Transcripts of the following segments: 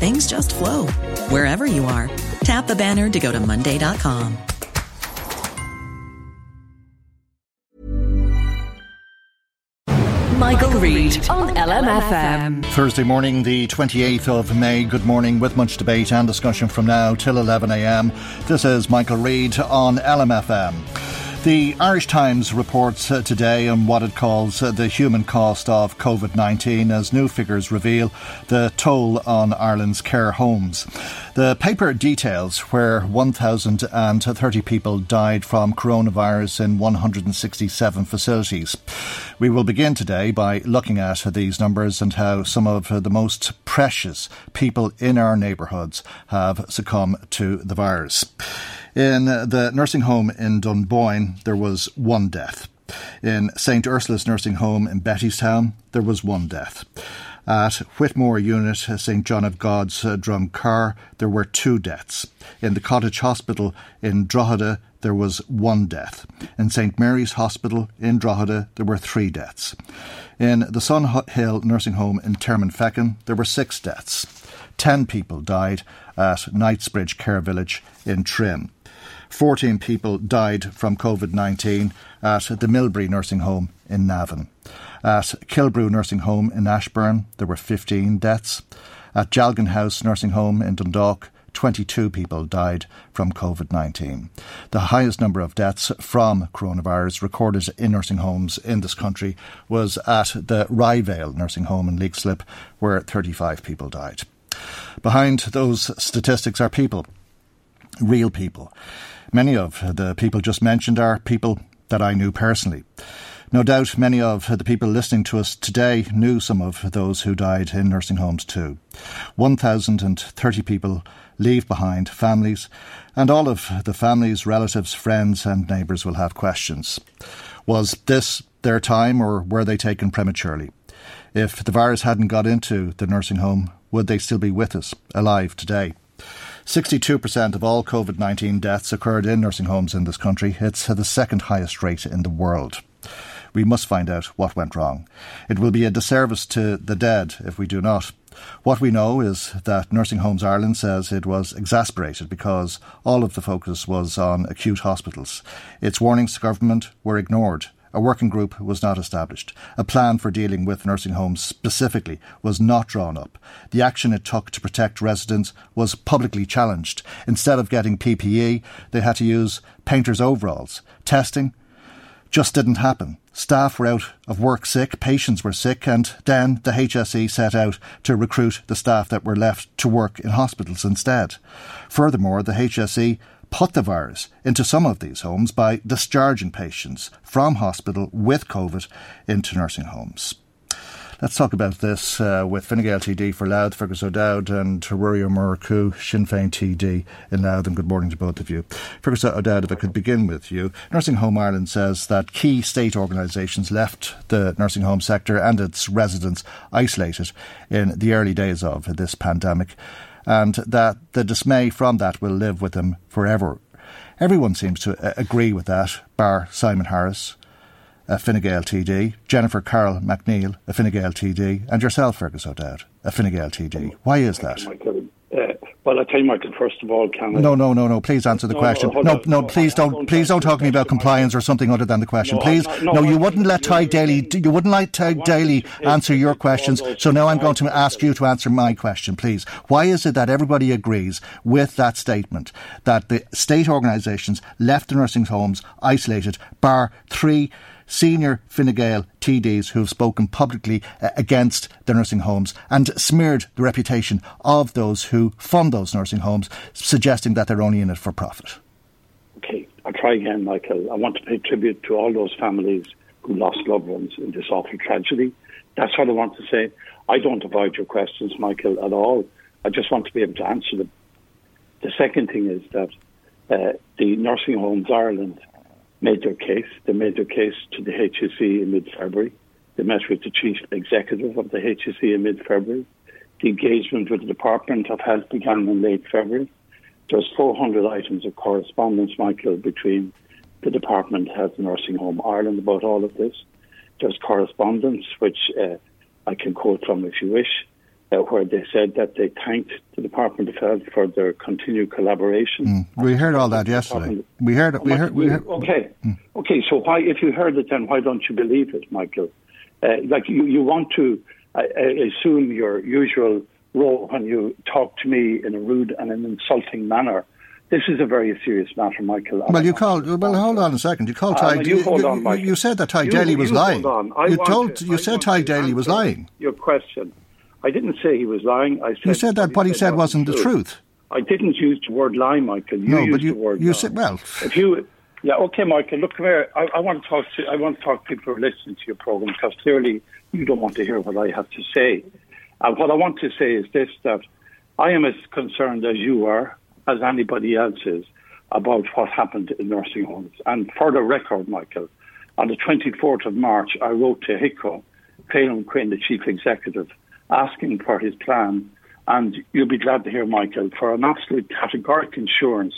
things just flow wherever you are. Tap the banner to go to Monday.com. Michael, Reade on LMFM. Thursday morning, the 28th of May. Good morning, with much debate and discussion from now till 11am. This is Michael Reade on LMFM. The Irish Times reports uh, today on what it calls uh, the human cost of COVID 19 as new figures reveal the toll on Ireland's care homes. The paper details where 1,030 people died from coronavirus in 167 facilities. We will begin today by looking at these numbers and how some of the most precious people in our neighbourhoods have succumbed to the virus. In the nursing home in Dunboyne, there was one death. In St Ursula's Nursing Home in Bettystown, there was one death. At Whitmore Unit, St John of God's uh, Drumcar, there were two deaths. In the Cottage Hospital in Drogheda, there was one death. In St Mary's Hospital in Drogheda, there were three deaths. In the Sun Hill Nursing Home in Termonfeckin, there were six deaths. Ten people died at Knightsbridge Care Village in Trim. 14 people died from COVID 19 at the Millbury Nursing Home in Navan. At Kilbrew Nursing Home in Ashbourne, there were 15 deaths. At Dealgan House Nursing Home in Dundalk, 22 people died from COVID 19. The highest number of deaths from coronavirus recorded in nursing homes in this country was at the Ryevale Nursing Home in Leixlip, where 35 people died. Behind those statistics are people, real people. Many of the people just mentioned are people that I knew personally. No doubt many of the people listening to us today knew some of those who died in nursing homes too. 1,030 people leave behind families, and all of the families, relatives, friends, and neighbours will have questions. Was this their time, or were they taken prematurely? If the virus hadn't got into the nursing home, would they still be with us, alive today? 62% of all COVID 19 deaths occurred in nursing homes in this country. It's the second highest rate in the world. We must find out what went wrong. It will be a disservice to the dead if we do not. What we know is that Nursing Homes Ireland says it was exasperated because all of the focus was on acute hospitals. Its warnings to government were ignored. A working group was not established. A plan for dealing with nursing homes specifically was not drawn up. The action it took to protect residents was publicly challenged. Instead of getting PPE, they had to use painters' overalls. Testing just didn't happen. Staff were out of work sick, patients were sick, and then the HSE set out to recruit the staff that were left to work in hospitals instead. Furthermore, the HSE put the virus into some of these homes by discharging patients from hospital with COVID into nursing homes. Let's talk about this uh, with Fine Gael TD for Louth, Fergus O'Dowd, and Ruairí Murchú, Sinn Féin TD in Louth. And good morning to both of you. Fergus O'Dowd, if I could begin with you. Nursing Home Ireland says that key state organisations left the nursing home sector and its residents isolated in the early days of this pandemic and that the dismay from that will live with them forever. Everyone seems to uh, agree with that, bar Simon Harris, a Fine Gael TD, Jennifer Carroll MacNeill, a Fine Gael TD, and yourself, Fergus O'Dowd, a Fine Gael TD. Why is that? Well, I tell you, Michael. First of all, can I? No, no, no, no. Please answer the No, question. No, no. No, Please don't. don't Please don't talk to me about compliance or something other than the question. Please. Not- No, you wouldn't let Tadhg Daly. You wouldn't let Tadhg Daly answer your questions. So now I'm going to ask you to answer my question, please. Why is it that everybody agrees with that statement that the state organisations left the nursing homes isolated, bar three? Senior Fine Gael TDs who have spoken publicly uh, against the nursing homes and smeared the reputation of those who fund those nursing homes, suggesting that they're only in it for profit. Okay, I'll try again, Michael. I want to pay tribute to all those families who lost loved ones in this awful tragedy. That's what I want to say. I don't avoid your questions, Michael, at all. I just want to be able to answer them. The second thing is that uh, the Nursing Homes Ireland their case. They made their case to the HSE in mid-February. They met with the chief executive of the HSE in mid-February. The engagement with the Department of Health began in late February. There's 400 items of correspondence, Michael, between the Department of Health and Nursing Home Ireland about all of this. There's correspondence, which uh, I can quote from if you wish, uh, where they said that they thanked the Department of Health for their continued collaboration. We heard all that yesterday. We heard it. We heard. We heard. Okay, okay. So why, if you heard it, then why don't you believe it, Michael? Uh, like you, you want to uh, assume your usual role when you talk to me in a rude and an insulting manner. This is a very serious matter, Michael. Well, you called. Well, hold on a second. You called Uh, Tadhg. you hold you, on, Michael. you said that Tadhg You- Daly was you hold lying. You told. to- you I said Tadhg Daly was lying. Your question. I didn't say he was lying. I said You said that what he said wasn't the truth. I didn't use the word lie, Michael. You No, used but you- the word you lie. said- well- If you, yeah, okay, Michael. Look, come here. I, I want to talk to. I want to talk to people who are listening to your program because clearly you don't want to hear what I have to say. And what I want to say is this: that I am as concerned as you are, as anybody else is, about what happened in nursing homes. And for the record, Michael, on the 24th of March, I wrote to HIQA, Phelim Quinn, the chief executive, asking for his plan. And you'll be glad to hear, Michael, for an absolute categoric assurance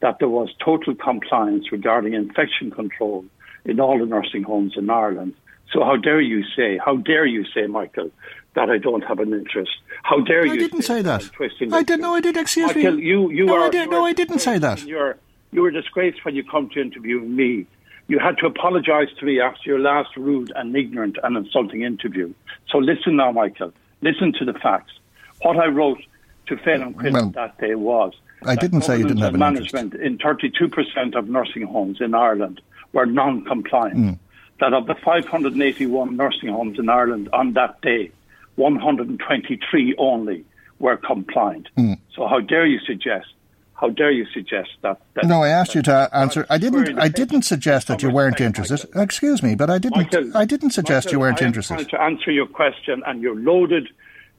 that there was total compliance regarding infection control in all the nursing homes in Ireland. So how dare you say, how dare you say, Michael, that I don't have an interest? How dare I you? I didn't say that. I'm twisting I didn't. No, I did. Excuse Michael, me. you, you no, are. I did, no, I didn't say that. You're, you were disgraced when you come to interview me. You had to apologise to me after your last rude and ignorant and insulting interview. So listen now, Michael. Listen to the facts. What I wrote to Phelim Quinn Well, that day was I didn't say you didn't have an management in 32% of nursing homes in Ireland were non-compliant. Hmm. That of the 581 nursing homes in Ireland on that day, 123 only were compliant. Hmm. So how dare you suggest? How dare you suggest that? that No, I asked you to answer. I didn't. I didn't suggest that you weren't interested. Michael. Excuse me, but I didn't. Michael, I didn't suggest Michael, you weren't interested. trying to answer your question, and your loaded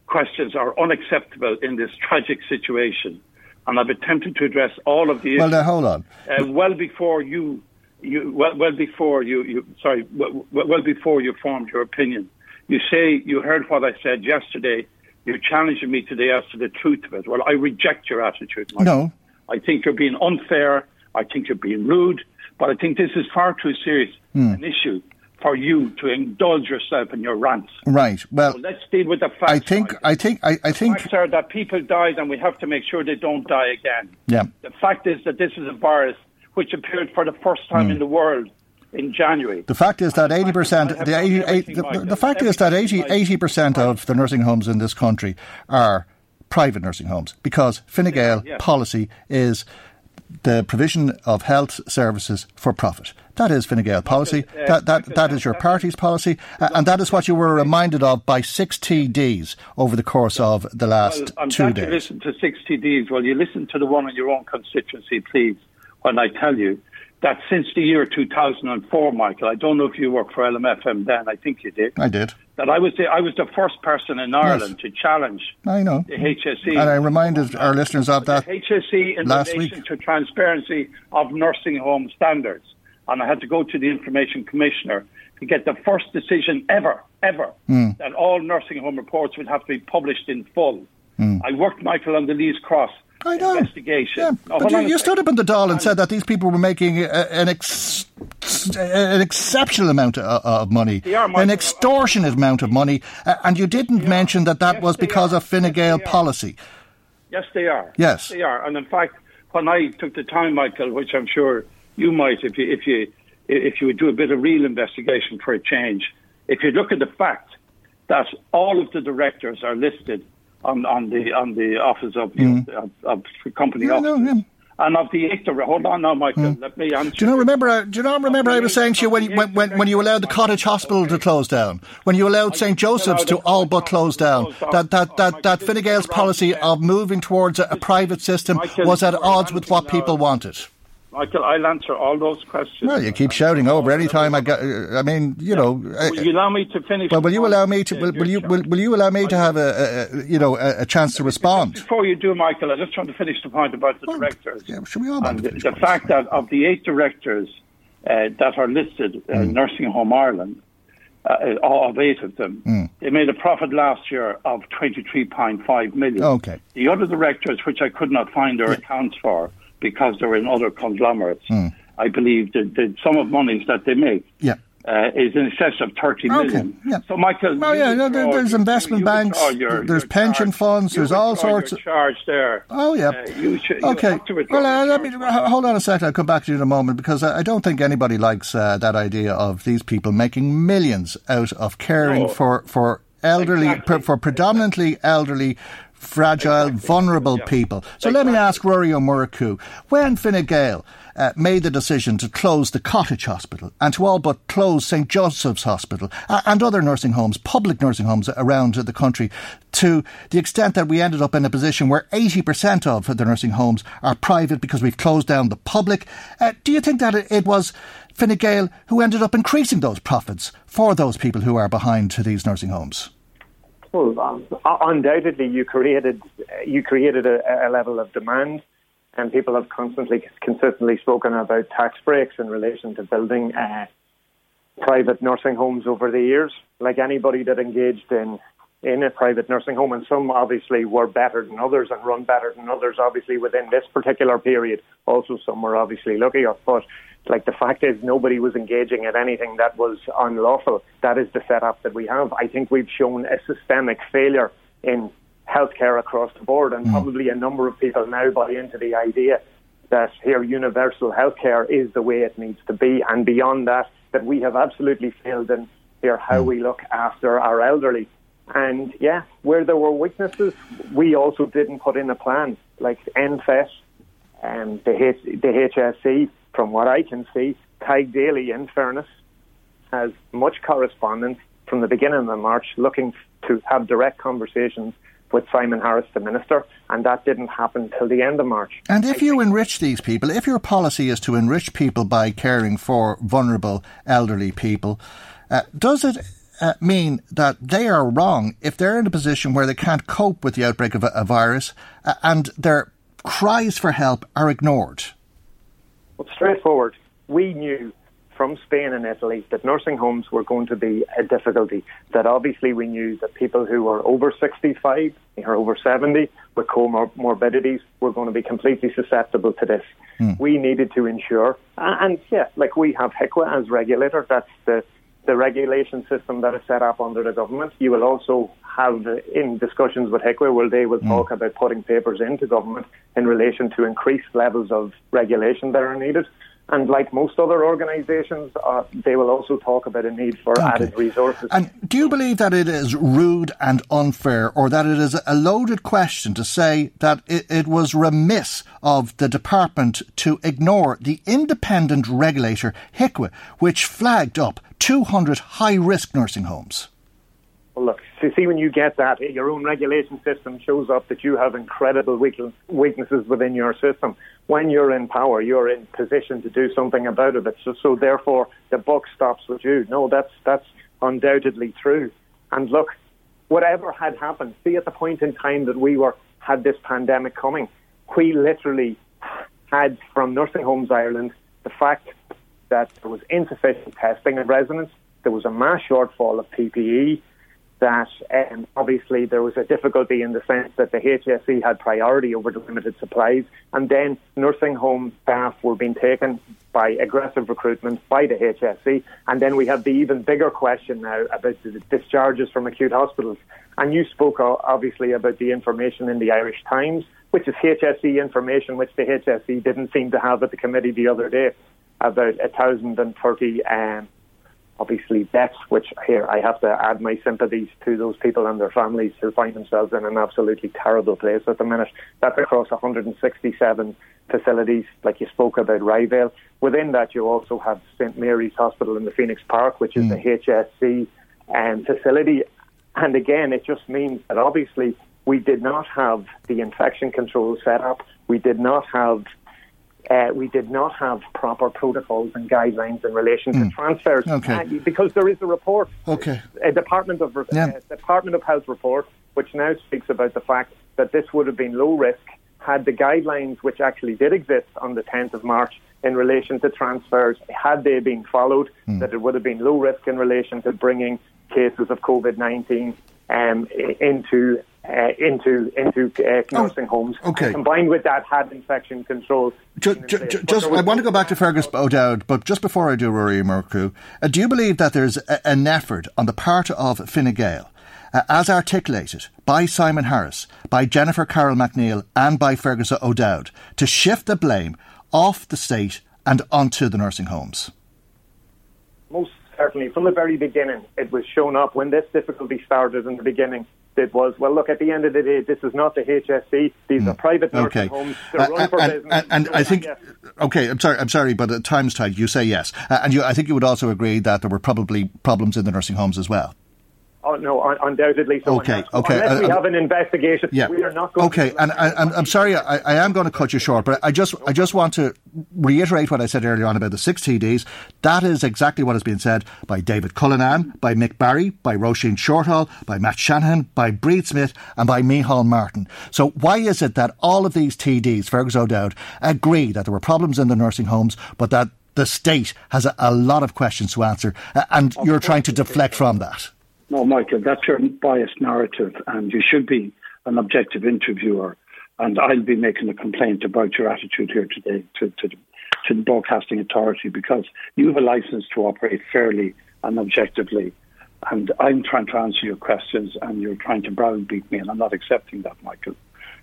questions are unacceptable in this tragic situation. And I've attempted to address all of the Well, issues now hold on. uh, well before you, you well, well before you, you sorry, well, well before you formed your opinion. You say you heard what I said yesterday. You're challenging me today as to the truth of it. Well, I reject your attitude. Michael. No. I think you're being unfair. I think you're being rude. But I think this is far too serious Hmm. an issue for you to indulge yourself in your rants. Right. Well, So let's deal with the facts. I think. Michael. I think. I, I think. facts are that people died, and we have to make sure they don't die again. Yeah. The fact is that this is a virus which appeared for the first time in the world in January. The fact is that eighty percent, the, done 80, the, the fact is that 80 Everything, percent of the nursing homes in this country are private nursing homes because Fine Gael Yeah, yeah. policy is the provision of health services for profit. That is Fine Gael policy. uh, that that that is your party's policy, and that is what you were reminded of by six TDs over the course of the last Well, I'm two days. you listen to 60 Ds. Well, you listen to the one in your own constituency, please, when I tell you that since the year 2004, Michael, I don't know if you worked for LMFM then, I think you did, I did. that I was the, I was the first person in Ireland to challenge I know. the HSE. And I reminded our listeners of that. the HSE in last relation week. to transparency of nursing home standards. And I had to go to the Information Commissioner to get the first decision ever, ever, Hmm. that all nursing home reports would have to be published in full. I worked, Michael, on the Leas Cross. I know. investigation. Yeah, Now, but you, you stood up in the Dáil and said that these people were making uh, an ex- an exceptional amount of, of money, Michael. an extortionate amount of money, uh, and you didn't mention that that Yes, was because are. of Fine Gael are. policy. Yes, they are. Yes, they are. And in fact, when I took the time, Michael, which I'm sure you might, if you if you if you would do a bit of real investigation for a change, if you look at the fact that all of the directors are listed on, on the on the office of, mm. of, of, company yeah, office. No, yeah. And of the eight, hold on now, Michael. Mm. Let me answer. Do you not remember? Uh, do you not remember? I was saying to you when, when, when, when you allowed the cottage hospital to close down, when you allowed St Joseph's to all but close down, that that that that Fine Gael's policy of moving towards a, a private system was at odds with what people wanted. Michael, I'll answer all those questions. Well, you keep shouting over any time I get. I mean, you yeah. know. Will you allow me to finish? Well, will you allow me to? Will, will you? Will, will, you allow me to have a, a you know a, a, chance to respond? Before you do, Michael, I just want to finish the point about the well, directors. Yeah, should we all and the, the fact that of the eight directors uh, that are listed, uh, mm. Nursing Home Ireland, uh, all of eight of them, mm. they made a profit last year of twenty three point five million. Okay. The other directors, which I could not find their yeah. accounts for because they're in other conglomerates. Mm. I believe that the sum of monies that they make yeah. Uh, is in excess of 30 million. Okay, yeah. So, Michael. Oh, yeah, no, there, there's investment banks, your, there's your pension charge. funds, there's all sorts of. charge there. Oh, yeah. Uh, you should, okay. well, uh, let me hold on a second. I'll come back to you in a moment because I, I don't think anybody likes uh, that idea of these people making millions out of caring no. for, for elderly, exactly. for predominantly elderly fragile, exactly. vulnerable yeah. people. So exactly. let me ask Rory Murchú, when Fine Gael uh, made the decision to close the Cottage Hospital and to all but close St Joseph's Hospital uh, and other nursing homes, public nursing homes around the country, to the extent that we ended up in a position where 80% of the nursing homes are private because we've closed down the public. Uh, do you think that it, it was Fine Gael who ended up increasing those profits for those people who are behind these nursing homes? Well, um, undoubtedly, you created you created a, a, level of demand, and people have constantly, consistently spoken about tax breaks in relation to building uh, private nursing homes over the years. Like anybody that engaged in in a private nursing home, and some obviously were better than others and run better than others. Obviously, within this particular period, also some were obviously luckier, but like the fact is, nobody was engaging in anything that was unlawful. That is the setup that we have. I think we've shown a systemic failure in healthcare across the board, and mm. probably a number of people now buy into the idea that here universal healthcare is the way it needs to be, and beyond that, that we have absolutely failed in here how mm. we look after our elderly. And yeah, where there were weaknesses, we also didn't put in a plan, like NPHET and the, H- the HSE from what I can see, Tadhg Daly, in fairness, has much correspondence from the beginning of March looking to have direct conversations with Simon Harris, the minister, and that didn't happen till the end of March. And if you enrich these people, if your policy is to enrich people by caring for vulnerable elderly people, uh, does it uh, mean that they are wrong if they're in a position where they can't cope with the outbreak of a, a virus uh, and their cries for help are ignored? Straightforward. We knew from Spain and Italy that nursing homes were going to be a difficulty. That obviously we knew that people who were over 65 or over 70 with comorbidities were going to be completely susceptible to this. Mm. We needed to ensure, and, and yeah, like we have HIQA as regulator, that's the the regulation system that is set up under the government. You will also have in discussions with HIQA where they will mm. talk about putting papers into government in relation to increased levels of regulation that are needed. And like most other organisations, uh, they will also talk about a need for okay. added resources. And do you believe that it is rude and unfair, or that it is a loaded question to say that it, it was remiss of the department to ignore the independent regulator, HIQA, which flagged up 200 high risk nursing homes? Well, look, see, when you get that, your own regulation system shows up that you have incredible weaknesses within your system. When you're in power, you're in position to do something about it. So, so therefore, the buck stops with you. No, that's that's undoubtedly true. And look, whatever had happened, see at the point in time that we were had this pandemic coming, we literally had from Nursing Homes Ireland the fact that there was insufficient testing of residents, there was a mass shortfall of PPE, that um, obviously there was a difficulty in the sense that the HSE had priority over the limited supplies, and then nursing home staff were being taken by aggressive recruitment by the HSE, and then we have the even bigger question now about the discharges from acute hospitals. And you spoke obviously about the information in the Irish Times. which is HSE information, which the HSE didn't seem to have at the committee the other day, about 1,030 um, obviously deaths, which here I have to add my sympathies to those people and their families who find themselves in an absolutely terrible place at the minute. That's across 167 facilities, like you spoke about Ryevale. Within that, you also have St Mary's Hospital in the Phoenix Park, which is mm. the HSE um, facility. And again, it just means that obviously we did not have the infection control set up. We did not have uh, we did not have proper protocols and guidelines in relation to hmm. transfers okay. uh, because there is a report, okay. a Department of yeah. uh, Department of Health report, which now speaks about the fact that this would have been low risk had the guidelines which actually did exist on the 10th of March in relation to transfers had they been followed, mm. that it would have been low risk in relation to bringing cases of COVID 19 um, into uh, into into uh, nursing oh, homes. Okay. And combined with that, had infection control. Just, just, just I want to go back to Fergus O'Dowd, but just before I do, Rory Murchú, uh, do you believe that there's a, an effort on the part of Fine Gael, uh, as articulated by Simon Harris, by Jennifer Carroll MacNeill, and by Fergus O'Dowd, to shift the blame off the state and onto the nursing homes? Most certainly, from the very beginning, it was shown up when this difficulty started in the beginning it was, well, look, at the end of the day, this is not the HSE. These mm. are private nursing okay. homes. They're uh, run for and, business. And, and I think, okay, I'm sorry, I'm sorry, but at times tight, you say yes. Uh, and you, I think you would also agree that there were probably problems in the nursing homes as well. Oh, no, undoubtedly. So okay, okay. Unless we uh, have an investigation, yeah. we are not going okay, and I, am I'm sorry, I, I, am going to cut you short, but I just, I just want to reiterate what I said earlier on about the six TDs. That is exactly what has been said by David Cullinane, by Mick Barry, by Roisin Shortall, by Matt Shanahan, by Bríd Smith, and by Micheál Martin. So why is it that all of these TDs, Fergus O'Dowd, agree that there were problems in the nursing homes, but that the state has a, a lot of questions to answer, and you're trying to deflect from that? No, Michael, that's your biased narrative, and you should be an objective interviewer. And I'll be making a complaint about your attitude here today to, to, to the Broadcasting Authority because you have a license to operate fairly and objectively. And I'm trying to answer your questions, and you're trying to browbeat me, and I'm not accepting that, Michael.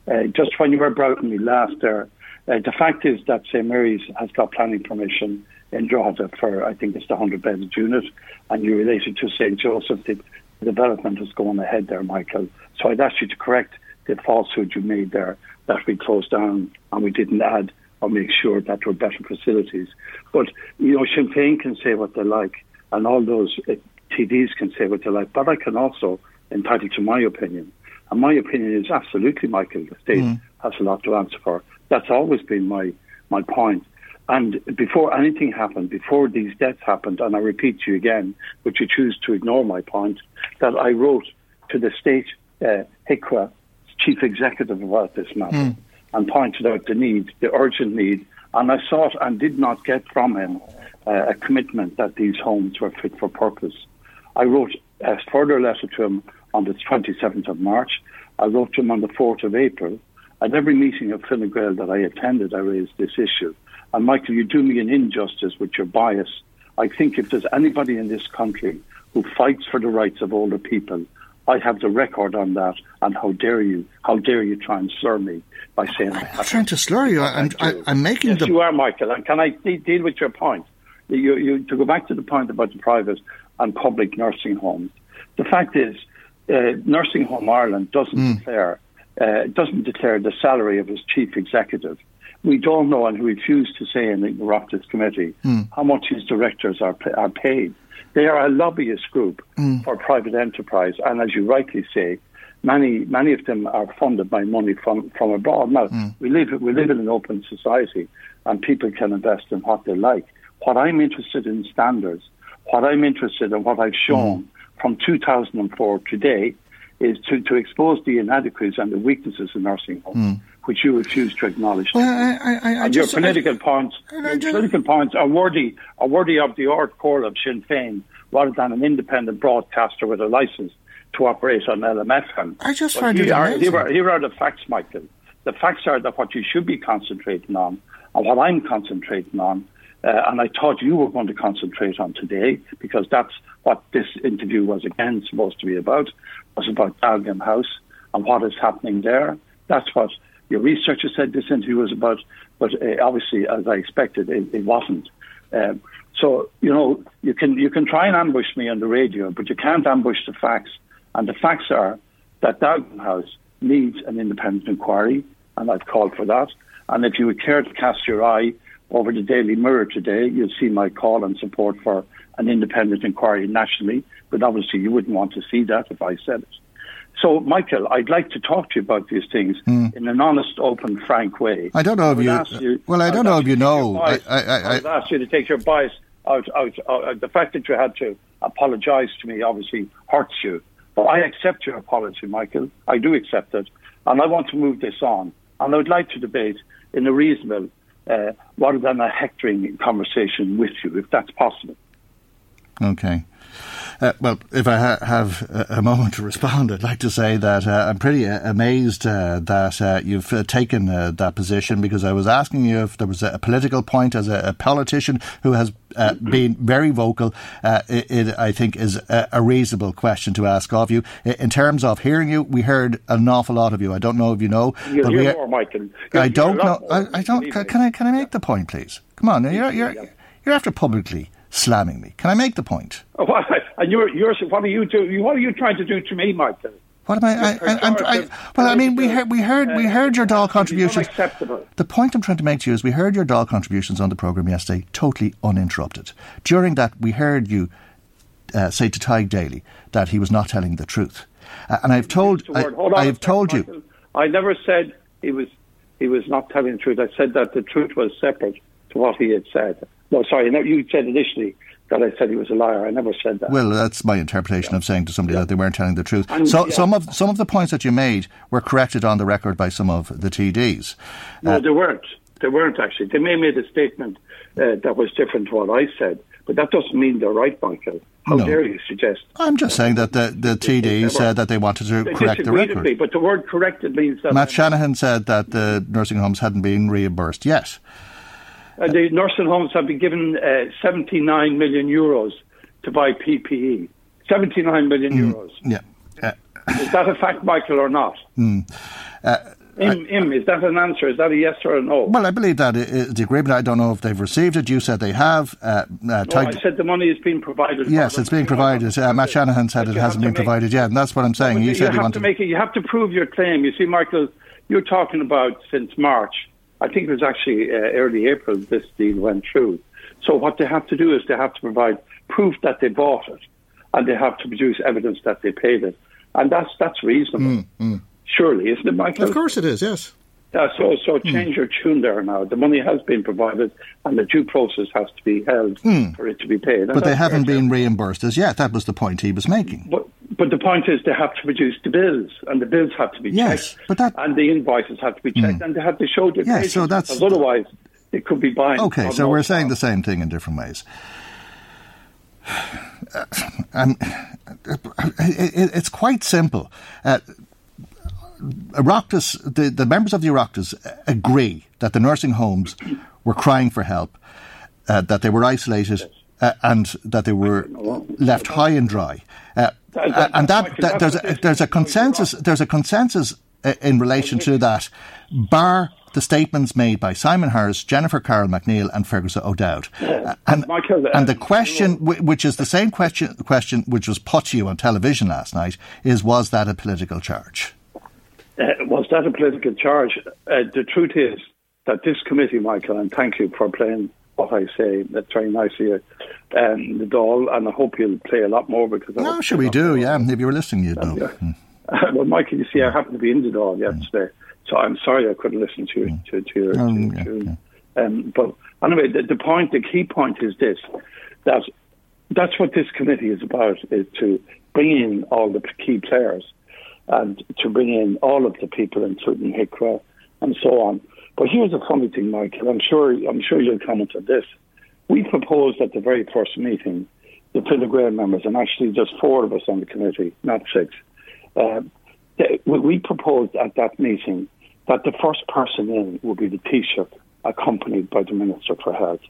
Uh, just when you were browbeating me last there, uh, the fact is that St Mary's has got planning permission in Drogheda for, I think it's the 100 bedded unit, and you related to St Joseph. The, development is going ahead there, Michael. So I'd ask you to correct the falsehood you made there that we closed down and we didn't add or make sure that there were better facilities. But, you know, Sinn Féin can say what they like, and all those uh, TDs can say what they like, but I can also entitle to my opinion. And my opinion is absolutely, Michael, the state mm. has a lot to answer for. That's always been my, my point. And before anything happened, before these deaths happened, and I repeat to you again, but you choose to ignore my point, that I wrote to the state uh, HIQA chief executive about this matter mm. and pointed out the need, the urgent need, and I sought and did not get from him uh, a commitment that these homes were fit for purpose. I wrote a further letter to him on the 27th of March. I wrote to him on the 4th of April. At every meeting of Fine Gael that I attended, I raised this issue. And Michael, you do me an injustice with your bias. I think if there's anybody in this country who fights for the rights of older people, I have the record on that. And how dare you? How dare you try and slur me by saying I'm not trying to slur you. I'm, I, am making yes, the. You are, Michael. And can I de- deal with your point? You, you, to go back to the point about the private and public nursing homes. The fact is, uh, Nursing Home Ireland doesn't mm. declare uh, doesn't declare the salary of its chief executive we don't know and he refused to say in the Oireachtas Committee mm. how much his directors are, are paid. They are a lobbyist group mm. for private enterprise, and as you rightly say, many many of them are funded by money from, from abroad. Now mm. we live we live in an open society, and people can invest in what they like. What I'm interested in standards, what I'm interested in, what I've shown mm. from 2004 today, is to, to expose the inadequacies and the weaknesses in nursing homes. Mm which you refuse to acknowledge. Well, I, I, I and just, your political points, your just, political points are worthy, are worthy of the art core of Sinn Féin, rather than an independent broadcaster with a license to operate on LMFM. I just but find it are, here, are, here are the facts, Michael. The facts are that what you should be concentrating on, and what I'm concentrating on, uh, and I thought you were going to concentrate on today, because that's what this interview was again supposed to be about, was about Dealgan House and what is happening there. That's what Your researcher said this interview was about, but uh, obviously, as I expected, it, it wasn't. Um, so you know, you can you can try and ambush me on the radio, but you can't ambush the facts. And the facts are that Dealgan House needs an independent inquiry, and I've called for that. And if you would care to cast your eye over the Daily Mirror today, you'll see my call and support for an independent inquiry nationally. But obviously, you wouldn't want to see that if I said it. So, Michael, I'd like to talk to you about these things mm. in an honest, open, frank way. I don't know if you, you. Well, I don't know if you know. I, I, I, I would ask you to take your bias out, out, out. The fact that you had to apologise to me obviously hurts you. But I accept your apology, Michael. I do accept it, and I want to move this on. And I would like to debate in a reasonable, uh, rather than a hectoring conversation with you, if that's possible. Okay. Uh, well, if I ha- have a, moment to respond, I'd like to say that uh, I'm pretty uh, amazed uh, that uh, you've uh, taken that position because I was asking you if there was a, political point as a, a politician who has been very vocal. It, it, I think, is a, a, reasonable question to ask of you. In terms of hearing you, we heard an awful lot of you. I don't know if you know. you but we, more, Michael. I don't know. I, I, don't. Can, can, I? Can I make the point, please? Come on. You're, you're, you're after publicly slamming me. Can I make the point? Oh, and you're, you're, what are you doing? What are you trying to do to me, Michael? What am I? I, I, I well, I mean, we heard, we heard, we heard your Dáil contributions. The point I'm trying to make to you is we heard your Dáil contributions on the program yesterday, totally uninterrupted. During that, we heard you uh, say to Tadhg Daly that he was not telling the truth, uh, and I've told, I, have told you. I never said he was he was not telling the truth. I said that the truth was separate to what he had said. No, sorry, no, you said initially that I said he was a liar. I never said that. Well, that's my interpretation yeah. of saying to somebody yeah. that they weren't telling the truth. And, so yeah. some of some of the points that you made were corrected on the record by some of the TDs. No, uh, they weren't. They weren't actually. They may made a statement uh, that was different to what I said, but that doesn't mean they're right, Michael. How no. dare you suggest? I'm just saying that the, the TD said that they wanted to they correct the record. Me, but the word corrected means that. Matt Shanahan said that the nursing homes hadn't been reimbursed yet. Uh, the nursing homes have been given uh, 79 million euros to buy PPE. 79 million mm, euros. Yeah. Uh, is that a fact, Michael, or not? Mm. Uh, Im, Im, is that an answer? Is that a yes or a no? Well, I believe that is the agreement. I don't know if they've received it. You said they have. Uh, uh, no, I said the money is being provided. Yes, it's being provided. Uh, Matt Shanahan said but it hasn't been provided yet, and that's what I'm saying. You, you said you want to make it. You have to prove your claim. You see, Michael, you're talking about since March I think it was actually uh, early April this deal went through. So what they have to do is they have to provide proof that they bought it, and they have to produce evidence that they paid it, and that's that's reasonable. Mm, mm. Surely, isn't it, Michael? Of course, it is. Yes. Yeah, so so hmm. change mm. your tune there now. The money has been provided, and the due process has to be held mm. for it to be paid. And but they haven't been reimbursed as yet. That was the point he was making. But but the point is they have to produce the bills, and the bills have to be yes, checked, but that, and the invoices have to be checked, mm. and they have to show the yes, so that's because otherwise it could be buying. Okay, so we're saying the same thing in different ways. and it's quite simple. Uh, the, the members of the Oireachtas agree that the nursing homes were crying for help, uh, that they were isolated, uh, and that they were left high and dry. Uh, and that, that there's a, there's a consensus. There's a consensus uh, in relation to that, bar the statements made by Simon Harris, Jennifer Carroll MacNeill, and Fergus O'Dowd. Uh, and, and the question, which is the same question, question which was put to you on television last night, is was that a political charge? Uh, was that a political charge? Uh, the truth is that this committee, Michael, and thank you for playing what I say. That's very nice of. Um, the Dáil, and I hope you'll play a lot more because. No, sure we do. Yeah, if you were listening, you'd know. Yeah. Mm. well, Michael, you see, I happened to be in the Dáil yesterday, mm. so I'm sorry I couldn't listen to mm. to, to your. Um, to, yeah, yeah. Um, but anyway, the, the point, the key point is this: that that's what this committee is about: is to bring in all the key players and to bring in all of the people, including HIQA and so on. But here's a funny thing, Michael. I'm sure I'm sure you'll comment on this. We proposed at the very first meeting, the Fine Gael members, and actually just four of us on the committee, not six. Uh, we proposed at that meeting that the first person in would be the Taoiseach, accompanied by the Minister for Health.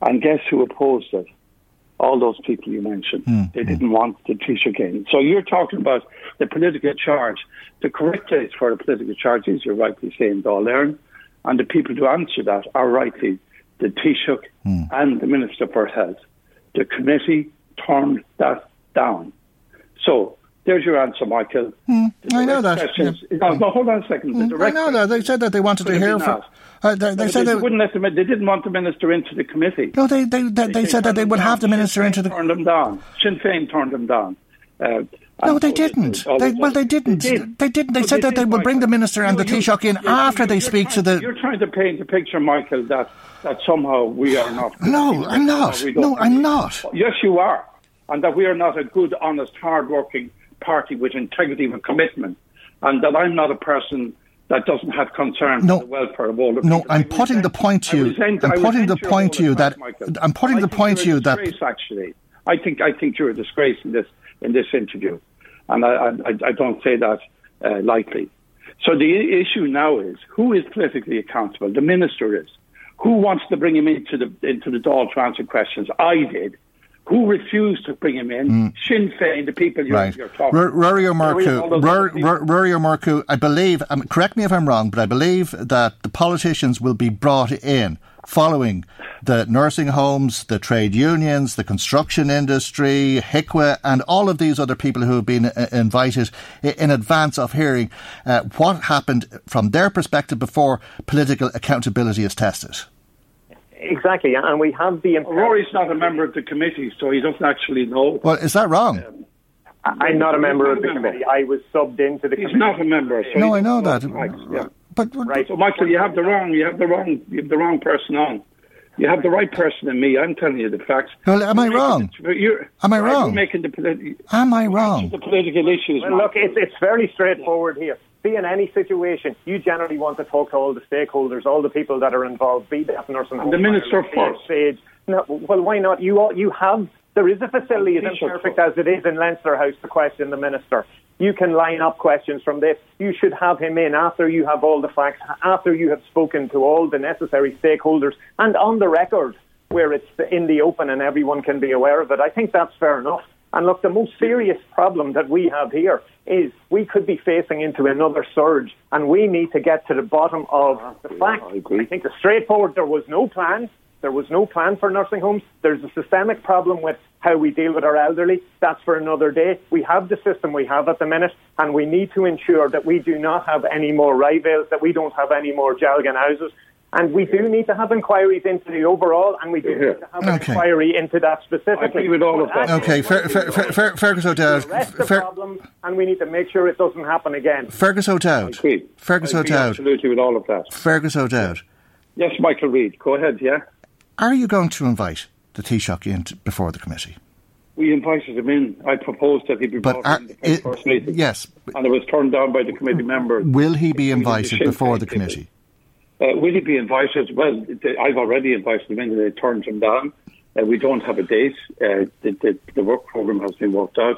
And guess who opposed it? all those people you mentioned. Mm. They didn't want the Taoiseach in. So you're talking about the political charge. The correct place for the political charge is, you're rightly saying, Dáil and the people to answer that are rightly the Taoiseach mm. and the Minister for Health. The committee turned that down. So there's your answer, Michael. Mm, I know that. Yeah. No, no, hold on a second. Mm, I know that. They said that they wanted to hear from. Uh, they, they said they, they wouldn't let them. They didn't want the minister into the committee. No, they they, they, they said that they would have the minister into the. Turned them down. Sinn Féin turned them down. Uh, no, they didn't. They, well, they didn't. They, did. they didn't. They said that they would bring the minister and the Taoiseach in after they speak to the. You're trying to paint a picture, Michael, that that somehow we are not. No, I'm not. No, I'm not. Yes, you are, and that we are not a good, honest, hard-working party with integrity and commitment, and that I'm not a person that doesn't have concern no, for the welfare of all the No, people. I'm putting the point to you. Resent, I'm putting the point to you that Michael. I'm putting I the point to you that actually, I think I think you're a disgrace in this in this interview, and I I, I don't say that uh, lightly. So the issue now is who is politically accountable. The minister is. Who wants to bring him into the into the Dáil to answer questions? I did. Who refused to bring him in? Mm. Sinn Féin, the people you're, right. you're talking R- Rory Ó Murchú, Rory I believe, um, correct me if I'm wrong, but I believe that the politicians will be brought in following the nursing homes, the trade unions, the construction industry, HIQA, and all of these other people who have been uh, invited in advance of hearing uh, what happened from their perspective before political accountability is tested. Exactly, and we have the. Well, Rory's not a member of the committee, so he doesn't actually know. Well, is that wrong? Um, I'm not a member of the committee. I was subbed into the. He's committee. not a member. So no, I know that. Right, yeah. But, but right. So, Michael, you have the wrong. You have the wrong. You have the wrong person on. You have the right person in me. I'm telling you the facts. Well, am I wrong? You're, am I wrong? You're making the politi- Am I wrong? The political issues. Well, look, it's it's very straightforward here be in any situation, you generally want to talk to all the stakeholders, all the people that are involved, be that nursing home. The minister first. Stage. No, well, why not? You all, you have there is a facility as imperfect as it is in Leinster House to question the minister. You can line up questions from this. You should have him in after you have all the facts, after you have spoken to all the necessary stakeholders, and on the record where it's in the open and everyone can be aware of it. I think that's fair enough. And look, the most serious problem that we have here is we could be facing into another surge, and we need to get to the bottom of the fact. I, agree. I think the straightforward there was no plan. There was no plan for nursing homes. There's a systemic problem with how we deal with our elderly. That's for another day. We have the system we have at the minute, and we need to ensure that we do not have any more Ryevales, that we don't have any more Dealgan houses, and we do need to have inquiries into the overall, and we do yeah. need to have an okay. inquiry into that specifically. I agree with all of that. Okay, Fer- Fer- Fer- Fergus O'Dowd. The problem, and we need to make sure it doesn't happen again. Fergus O'Dowd. Fergus O'Dowd. Absolutely with all of that. Fergus O'Dowd. Yes, Michael Reade. Go ahead, yeah. Are you going to invite the Taoiseach in before the committee? We invited him in. I proposed that he be brought are, in the first meeting. Yes. And it was turned down by the committee members. Will he be invited before the committee? Uh, will he be invited? Well, I've already invited him in and they turned him down. Uh, we don't have a date. Uh, the, the, the, work programme has been worked out.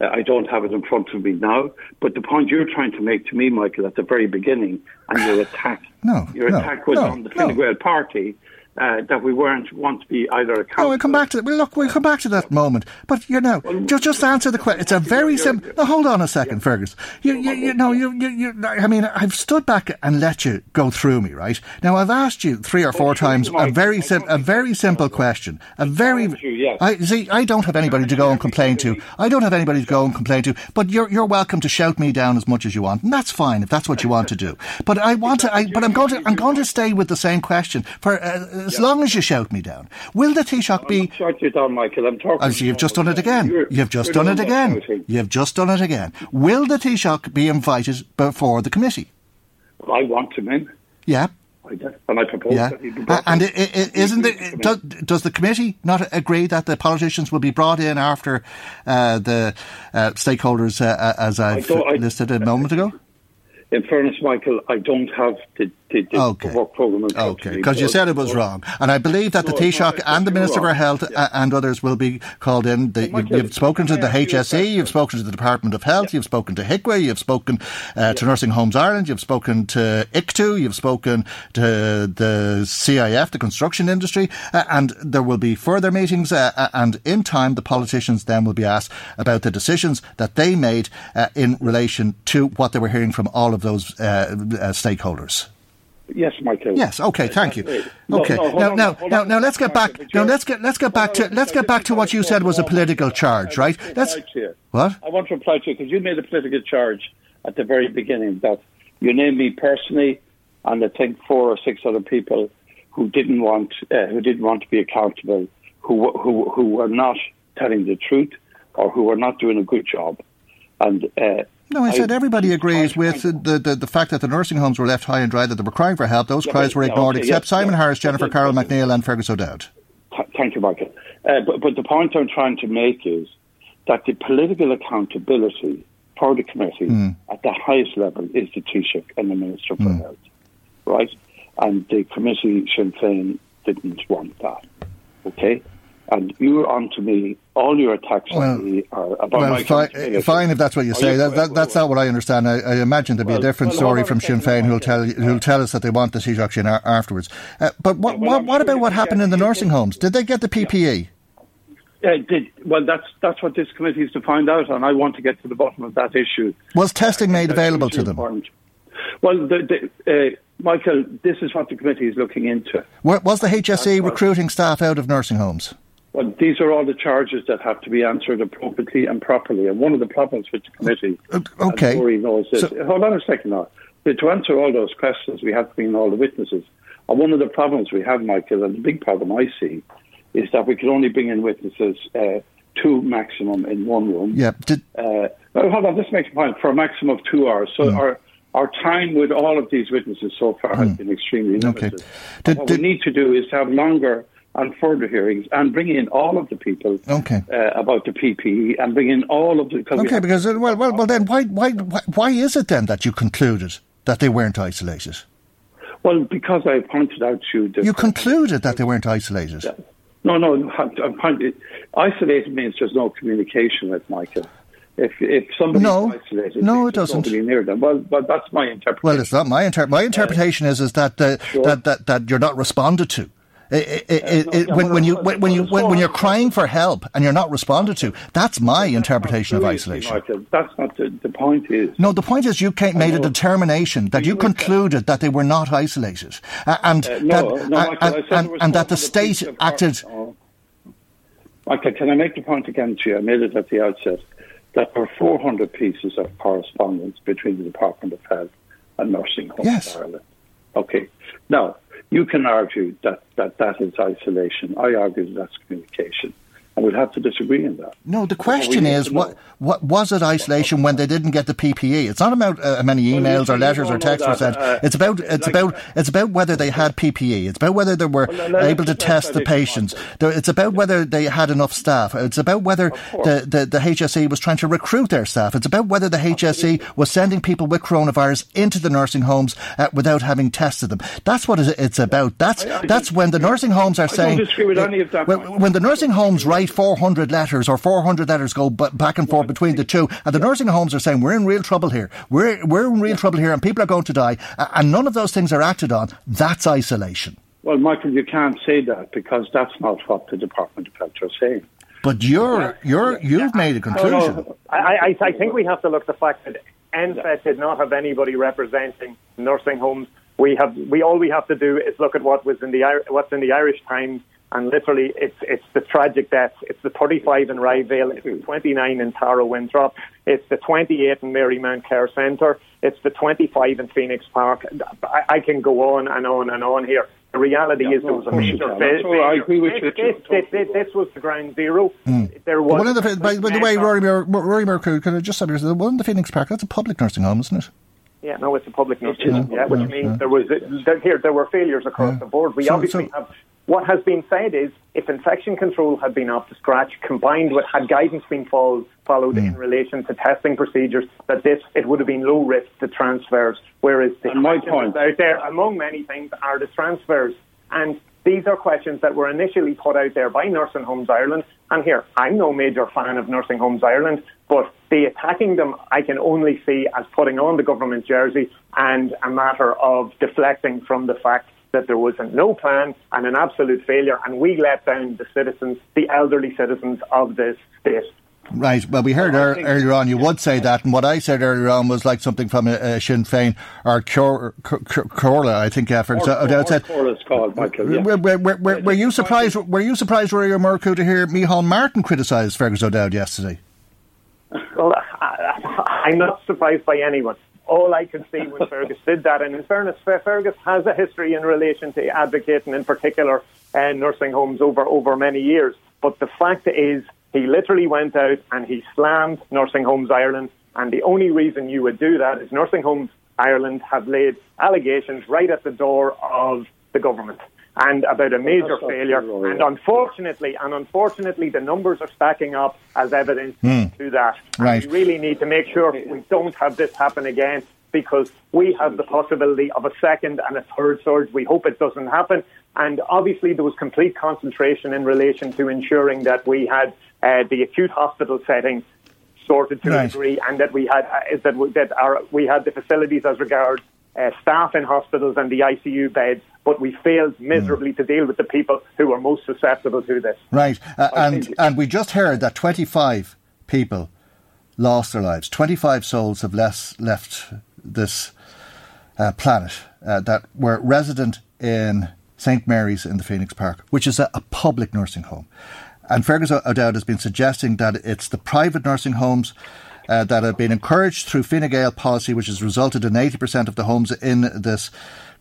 Uh, I don't have it in front of me now. But the point you're trying to make to me, Michael, at the very beginning, and your attack, no, your no, attack was no, on the Fine no. Gael party, uh, that we weren't want to be either a No, we'll come back to that. Well, look, we'll come back to that moment. But you know, well, just just answer the question. It's a very simple. No, hold on a second, yeah. Fergus. You, you, you know, you, you, you. I mean, I've stood back and let you go through me, right? Now, I've asked you three or four oh, times a very sim- a very simple question. A very. Yes. I see. I don't have anybody to go and complain to. I don't have anybody to go and complain to. But you're you're welcome to shout me down as much as you want, and that's fine if that's what you want to do. But I want to. I, but I'm going to. I'm going to stay with the same question for uh, as yeah. long as you shout me down. Will the Taoiseach be? Shout you down, Michael. I'm talking. As you've just done it again. You're, you've just done it again. Shouting. You've just done it again. Will the Taoiseach be invited before the committee? Well, I want him in. Yeah. I and I propose yeah. that he be uh, and it, it, isn't it, does, does, the committee not agree that the politicians will be brought in after uh, the uh, stakeholders, uh, as I've I listed a moment ago? In fairness, Michael, I don't have the, the, the Okay. work programme. Okay, because you said it was wrong, and I believe that the No, Taoiseach no, and the Minister for. Health Yeah. uh, and others will be called in. The, you, you've spoken to the I ask you a HSE, you've spoken to the Department of Health, you've spoken to HIQA, you've spoken uh, to Nursing Homes Ireland, you've spoken to ICTU, you've spoken to the CIF, the construction industry, uh, and there will be further meetings. Uh, uh, and in time, the politicians then will be asked about the decisions that they made uh, in relation to what they were hearing from all of those uh, uh, stakeholders. Yes, Michael. Yes. Okay. Thank you. Okay. now, now, now, now, let's get back. Now, let's get let's get back to let's get back to what you said was a political charge, right? Let's. What? I want to reply to you because you made a political charge at the very beginning that you named me personally, and I think four or six other people who didn't want uh, who didn't want to be accountable, who who who were not telling the truth, or who were not doing a good job, and. Uh, No, I said everybody agrees with the, the, the fact that the nursing homes were left high and dry, that they were crying for help. Those Yeah, cries were ignored, okay, except yes, Simon yeah. Harris, Jennifer Okay, Carroll. MacNeill, and Fergus O'Dowd. Th- Thank you, Michael. Uh, but, but the point I'm trying to make is that the political accountability for the committee Hmm. at the highest level is the Taoiseach and the Minister for Health, right? And the committee, Sinn Féin, didn't want that, okay? And you're on to me, all your attacks Well- on me are about Well, my fi- fine if that's what you Oh, say. yeah, That, well, that's well, not what I understand. I, I imagine there'll be a different story from Sinn Féin who'll tell who'll tell us that they want the Taoiseach in afterwards. Uh, but what, what, what sure about what happened in the nursing homes? Did they get the PPE? Uh, did, well, that's that's what this committee is to find out, and I want to get to the bottom of that issue. Was testing made available to them? important. Well, the, the, uh, Michael, this is what the committee is looking into. Was the HSE recruiting staff out of nursing homes? Well, these are all the charges that have to be answered appropriately and properly. And one of the problems with the committee, okay. Rory knows this. So- Hold on a second now. To answer all those questions, we have to bring in all the witnesses. And one of the problems we have, Michael, and the big problem I see, is that we can only bring in witnesses uh, two maximum in one room. Yeah. Did, Uh, well, hold on, this makes a point for a maximum of two hours. So our our time with all of these witnesses so far has been extremely Okay. limited. Did- And what did- we need to do is have longer and further hearings and bring in all of the people Okay. uh, about the PPE and bring in all of the. Because we Okay, have- because uh, well, well, well, then why, why, why, is it then that you concluded that they weren't isolated? well, because I pointed out to you that You concluded that they weren't isolated. No, no, I'm pointing, isolated means there's no communication with Michael. If if somebody's No. isolated, No, it doesn't. Nobody near them. Well, well, that's my interpretation. Well, it's not my inter- my interpretation is is that uh, Sure. that, that that you're not responded to. It- when, when you when, when you when, when, you're crying for help and you're not responded to, that's my interpretation of isolation. Michael, that's not the, the point. Is No, the point is you came, made a determination that you concluded that they were not isolated, uh, and Uh, that no, no, Michael, and, and, and that the state acted. cor- oh. Michael, can I make the point again to you? I made it at the outset that there are 400 pieces of correspondence between the Department of Health and Nursing Homes Yes. Ireland. Okay. Now, you can argue that, that that is isolation. I argue that's communication. And we'll have to disagree on that. No, the question is, what, what was it isolation when they didn't get the PPE? It's not about uh, many emails you- or letters or texts were sent. uh, it's about it's like- about it's about whether they had PPE. It's about whether they were Well, let- able to test the let it come on patients. It's about whether they had enough staff. It's about whether the, the, the HSE was trying to recruit their staff. It's about whether the HSE was sending people with coronavirus into the nursing homes uh, without having tested them. That's what it's about. That's I- I that's when the nursing homes are don't saying. disagree with uh, any of that, when- when the nursing homes write 400 letters or 400 letters go b- back and forth between the two, and the nursing homes are saying we're in real trouble here, we're we're in real trouble here, and people are going to die, and none of those things are acted on. That's isolation. Well, Michael, you can't say that because that's not what the Department of Health are saying. But you're you're you've made a conclusion. No, no, I, I, I think we have to look at the fact that NPHET did not have anybody representing nursing homes. We have we all we have to do is look at what was in the what's in the Irish Times, and literally it's it's the tragic deaths. It's the 35 in Ryevale, it's the 29 in Tara Winthrop, it's the 28 in Marymount Care Centre, it's the 25 in Phoenix Park. I, I can go on and on and on here. The reality Yeah, is there was a of course you major can. failure. So I agree with you This, this, this, this was the ground zero. Hmm. There was But one of the by, by the way, Rory Moore, Rory Moore, could could I just say this, the one in the Phoenix Park? That's a public nursing home, isn't it? Yeah, no, it's a public nursing is. home. Yeah, which means yeah. there was there, here there were failures across Yeah. the board. We So- obviously so- have what has been said is if infection control had been up to scratch, combined with had guidance been followed, followed mm. in relation to testing procedures, that this it would have been low risk to transfers. Whereas the my point out there, among many things, are the transfers. And these are questions that were initially put out there by Nursing Homes Ireland. And here, I'm no major fan of Nursing Homes Ireland, but the attacking them I can only see as putting on the government jersey and a matter of deflecting from the fact that there was no plan and an absolute failure, and we let down the citizens, the elderly citizens of this state. Right. Well, we heard er, earlier on you would say that, and what I said earlier on was like something from uh, Sinn Féin or Comhairle, I think. Yeah, for example, said. called, Michael. Yeah. Were, were, were, were, you surprised? Were you surprised, Rory Ó Murchú, to hear Micheál Martin criticise Fergus O'Dowd yesterday? Well, I, I'm not surprised by anyone all I can see when Fergus did that. And in fairness, Fergus has a history in relation to advocating, in particular, uh, nursing homes over over many years. But the fact is, he literally went out and he slammed Nursing Homes Ireland. And the only reason you would do that is Nursing Homes Ireland have laid allegations right at the door of the government and about a major failure. And unfortunately, and unfortunately, the numbers are stacking up as evidence mm. to that. Right. we really need to make sure we don't have this happen again because we have the possibility of a second and a third surge. We hope it doesn't happen. And obviously, there was complete concentration in relation to ensuring that we had uh, the acute hospital setting sorted to right. a degree, and that we had uh, that, that our, we had the facilities as regards uh, staff in hospitals and the ICU beds, but we failed miserably mm. to deal with the people who are most susceptible to this. Right, uh, and and we just heard that 25 people lost their lives. 25 souls have less left this uh, planet uh, that were resident in St Mary's in the Phoenix Park, which is a, a public nursing home. And Fergus O'Dowd has been suggesting that it's the private nursing homes uh, that have been encouraged through Fine Gael policy, which has resulted in 80% of the homes in this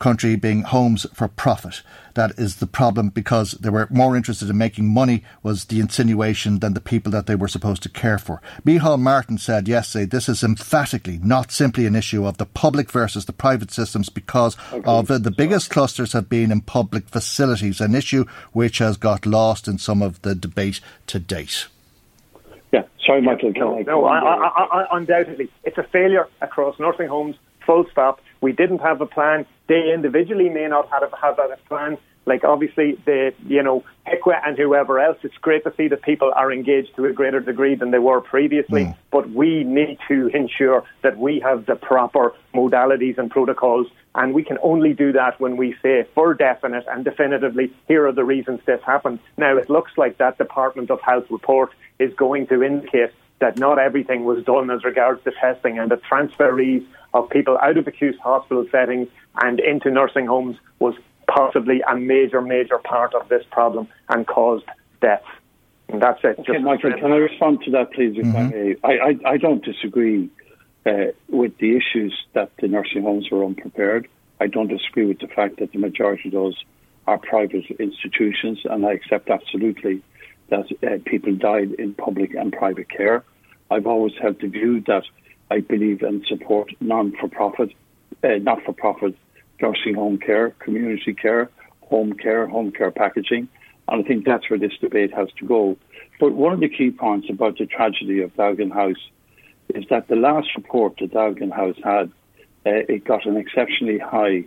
country being homes for profit. That is the problem because they were more interested in making money was the insinuation than the people that they were supposed to care for. Micheál Martin said yesterday this is emphatically not simply an issue of the public versus the private systems because okay. of uh, the biggest clusters have been in public facilities, an issue which has got lost in some of the debate to date. Yeah, sorry, Michael. No, no I, I, I, undoubtedly, it's a failure across nursing homes. Full stop. We didn't have a plan. They individually may not have have a plan. Like obviously the you know HIQA and whoever else. It's great to see that people are engaged to a greater degree than they were previously. Mm. But we need to ensure that we have the proper modalities and protocols and we can only do that when we say for definite and definitively, here are the reasons this happened. Now, it looks like that Department of Health report is going to indicate that not everything was done as regards to testing and the transferees of people out of acute hospital settings and into nursing homes was possibly a major, major part of this problem and caused deaths. And that's it. Okay, Michael, can I respond to that, please? Mm-hmm. I, I, I don't disagree uh, with the issues that the nursing homes were unprepared. I don't disagree with the fact that the majority of those are private institutions, and I accept absolutely that uh, people died in public and private care. I've always held the view that I believe and support non-for-profit, uh, not-for-profit nursing home care, community care, home care, home care packaging, and I think that's where this debate has to go. But one of the key points about the tragedy of Dealgan House is that the last report that Dealgan House had, uh, it got an exceptionally high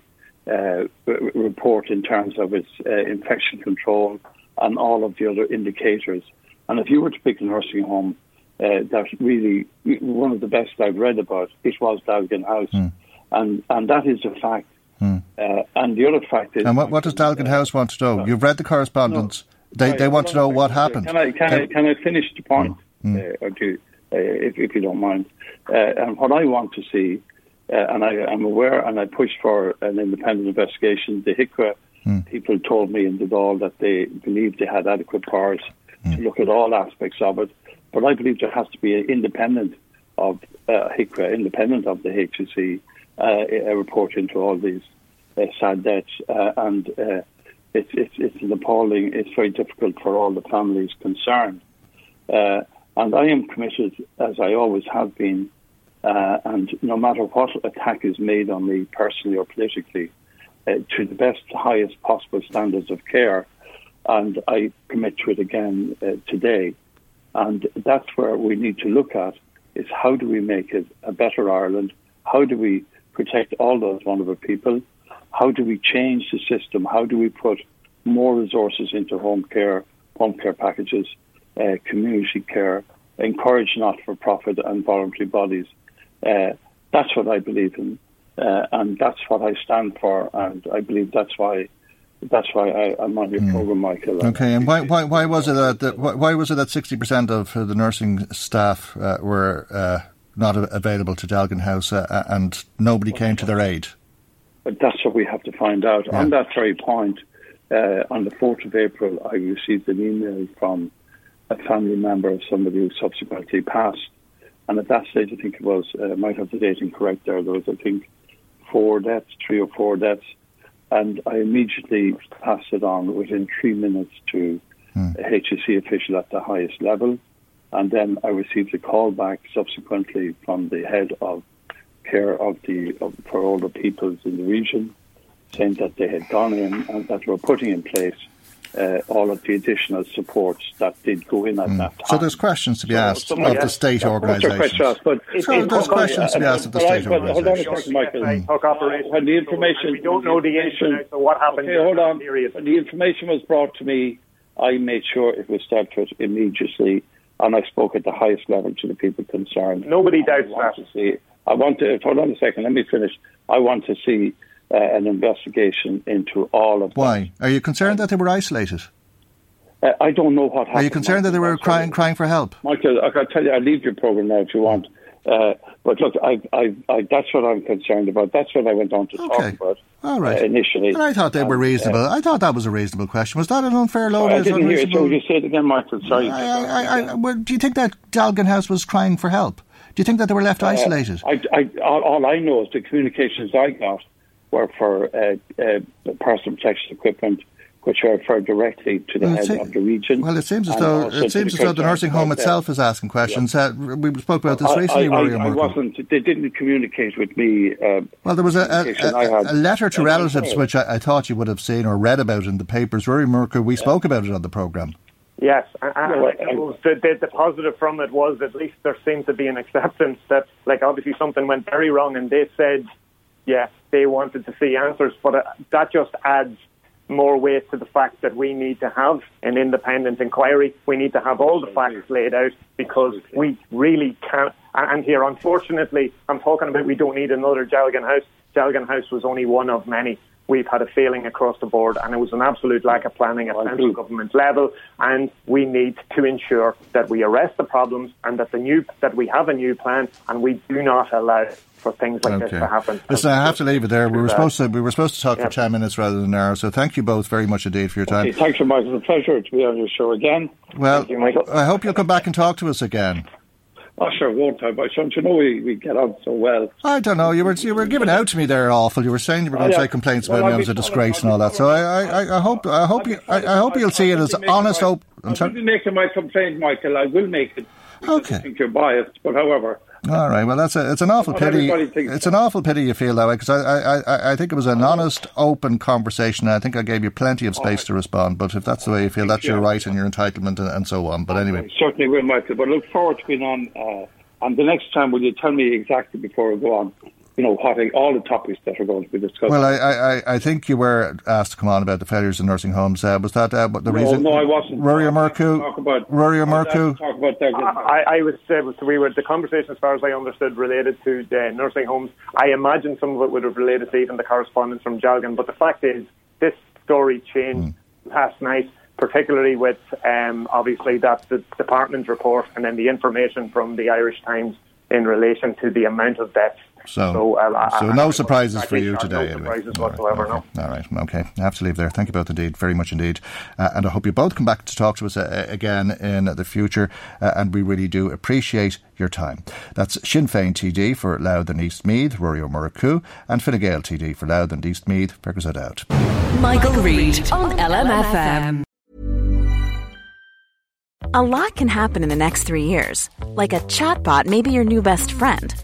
uh, report in terms of its uh, infection control and all of the other indicators. And if you were to pick a nursing home uh, that really, one of the best I've read about, it was Dealgan House. Mm. And, and that is a fact. Mm. and the other fact is. And what, what does Dealgan House want to know? You've read the correspondence. No, they, they want to know what happened. Can I, can, can, I, can I finish the point? Mm. or do uh, if, if, you don't mind. Uh, and what I want to see, uh, and I am aware, and I pushed for an independent investigation. The HIQA mm. people told me in the Dáil that they believed they had adequate powers mm. to look at all aspects of it. But I believe there has to be an independent of uh, HIQA, independent of the HSE, uh, a report into all these uh, sad deaths. and it's, it's, it's an appalling, it's very difficult for all the families concerned. Uh, and I am committed, as I always have been, uh, and no matter what attack is made on me personally or politically, uh, to the best, highest possible standards of care. and I commit to it again uh, today. And that's where we need to look at is how do we make it a better Ireland? How do we protect all those vulnerable people? How do we change the system? How do we put more resources into home care, home care packages, uh, community care, encourage not-for-profit and voluntary bodies? Uh, that's what I believe in, uh, and that's what I stand for, and I believe that's why that's why I, am on your mm. program, Michael. Okay, and why, why, why was it that, why was it that sixty percent of the nursing staff uh, were uh, not available to Dealgan House uh, and nobody came to their aid? But that's what we have to find out. Yeah. On that very point, uh, on the fourth of April, I received an email from a family member of somebody who subsequently passed, and at that stage, I think it was uh, might have the date incorrect. There, there was I think four deaths, three or four deaths and I immediately passed it on within three minutes to mm. a HSE official at the highest level. And then I received a call back subsequently from the head of care of the of, for older peoples in the region, saying that they had gone in and that were putting in place uh, all of the additional supports that did go in at mm. that time. So there's questions to be asked so, of the state organisations. But so there's questions to be asked of the state organisations. Hold on a second, Michael. When the information, we don't know the information. So what happened? Okay, hold on. When the information was brought to me, I made sure it was dealt with immediately, and I spoke at the highest level to the people concerned. Nobody doubts that. I want to hold on a second. Let me finish. I want to see uh, an investigation into all of Why? Are you concerned that they were isolated? Uh, I don't know what happened. Are you concerned Michael, that they were crying, crying for help? Michael, I can tell you, I'll leave your program now if you want. Uh, but look, I, I, I, that's what I'm concerned about. That's what I went on to okay. talk about. All right. Uh, initially, and I thought they were reasonable. Uh, I thought that was a reasonable question. Was that an unfair load? I didn't hear it. So you say it again, Michael. Sorry. I, I, well, do you think that Dealgan House was crying for help? Do you think that they were left uh, isolated? all, all I know is the communications I got were for uh, uh, personal protection equipment, which are referred directly to the well, head of the region. Well, it seems as though it seems as though the nursing home itself is asking questions. Yeah. Uh, we spoke about this recently. I, I, I wasn't. They didn't communicate with me. Uh, well, there was a, a, a letter to relatives which I, thought you would have seen or read about in the papers. Rory Murchú, we yeah. spoke about it on the programme. Yes, and, and the, the, the, positive from it was at least there seemed to be an acceptance that, like, obviously something went very wrong, and they said yeah, they wanted to see answers, but uh, that just adds more weight to the fact that we need to have an independent inquiry. We need to have all the facts laid out because we really can't. And here, unfortunately, I'm talking about we don't need another Dealgan House. Dealgan House was only one of many we've had a failing across the board, and it was an absolute lack of planning at central government level. And we need to ensure that we arrest the problems and that the new that we have a new plan, and we do not allow for things like okay. this to happen. Listen, I have to leave it there. We were supposed to we were supposed to talk yeah. for ten minutes rather than an hour. So thank you both very much indeed for your time. Okay, thanks so much. It's a pleasure to be on your show again. Well, you, I hope you'll come back and talk to us again. Oh, sure, won't I? But don't you know we, we get on so well? I don't know. You were you were giving out to me there awful. You were saying you were going oh, yeah. to say complaints about well, me. I was a disgrace and all that. So I, I, I hope I hope you I, I hope you'll see it as honest. Hope. I'm sorry. making my complaint, Michael. I will make it. Okay. I think you're biased, but however. All right. Well, that's a, it's an awful pity. It's an awful pity you feel that way because I, I, I think it was an honest, open conversation. I think I gave you plenty of space to respond. But if that's the way you feel, that's your right and your entitlement and, and so on. But anyway, I certainly will, Michael. But look forward to being on. Uh, and the next time, will you tell me exactly before we go on? You know what all the topics that are going to be discussed. Well, I, I, I think you were asked to come on about the failures in nursing homes. Uh, was that uh, the no, reason? No, I wasn't. Rory Murchú. Talk about Rory Murchú. Talk about that. I, I was uh, we were the conversation, as far as I understood, related to the nursing homes. I imagine some of it would have related to even the correspondence from Dealgan. But the fact is, this story changed mm. last night particularly with um, obviously that the department report and then the information from the Irish Times in relation to the amount of deaths. So, so, uh, so no surprises for you today. No surprises anyway. whatsoever. All right, okay. All right. Okay. I have to leave there. Thank you both indeed, very much indeed, uh, and I hope you both come back to talk to us uh, again in the future. Uh, and we really do appreciate your time. That's Sinn Féin TD for Louth and East Meath, Rory Ó Murchú, and Fine Gael TD for Louth and East Meath. Fergus O'Dowd. Michael, Michael Reade on LMFM. A lot can happen in the next three years. Like a chatbot may be your new best friend.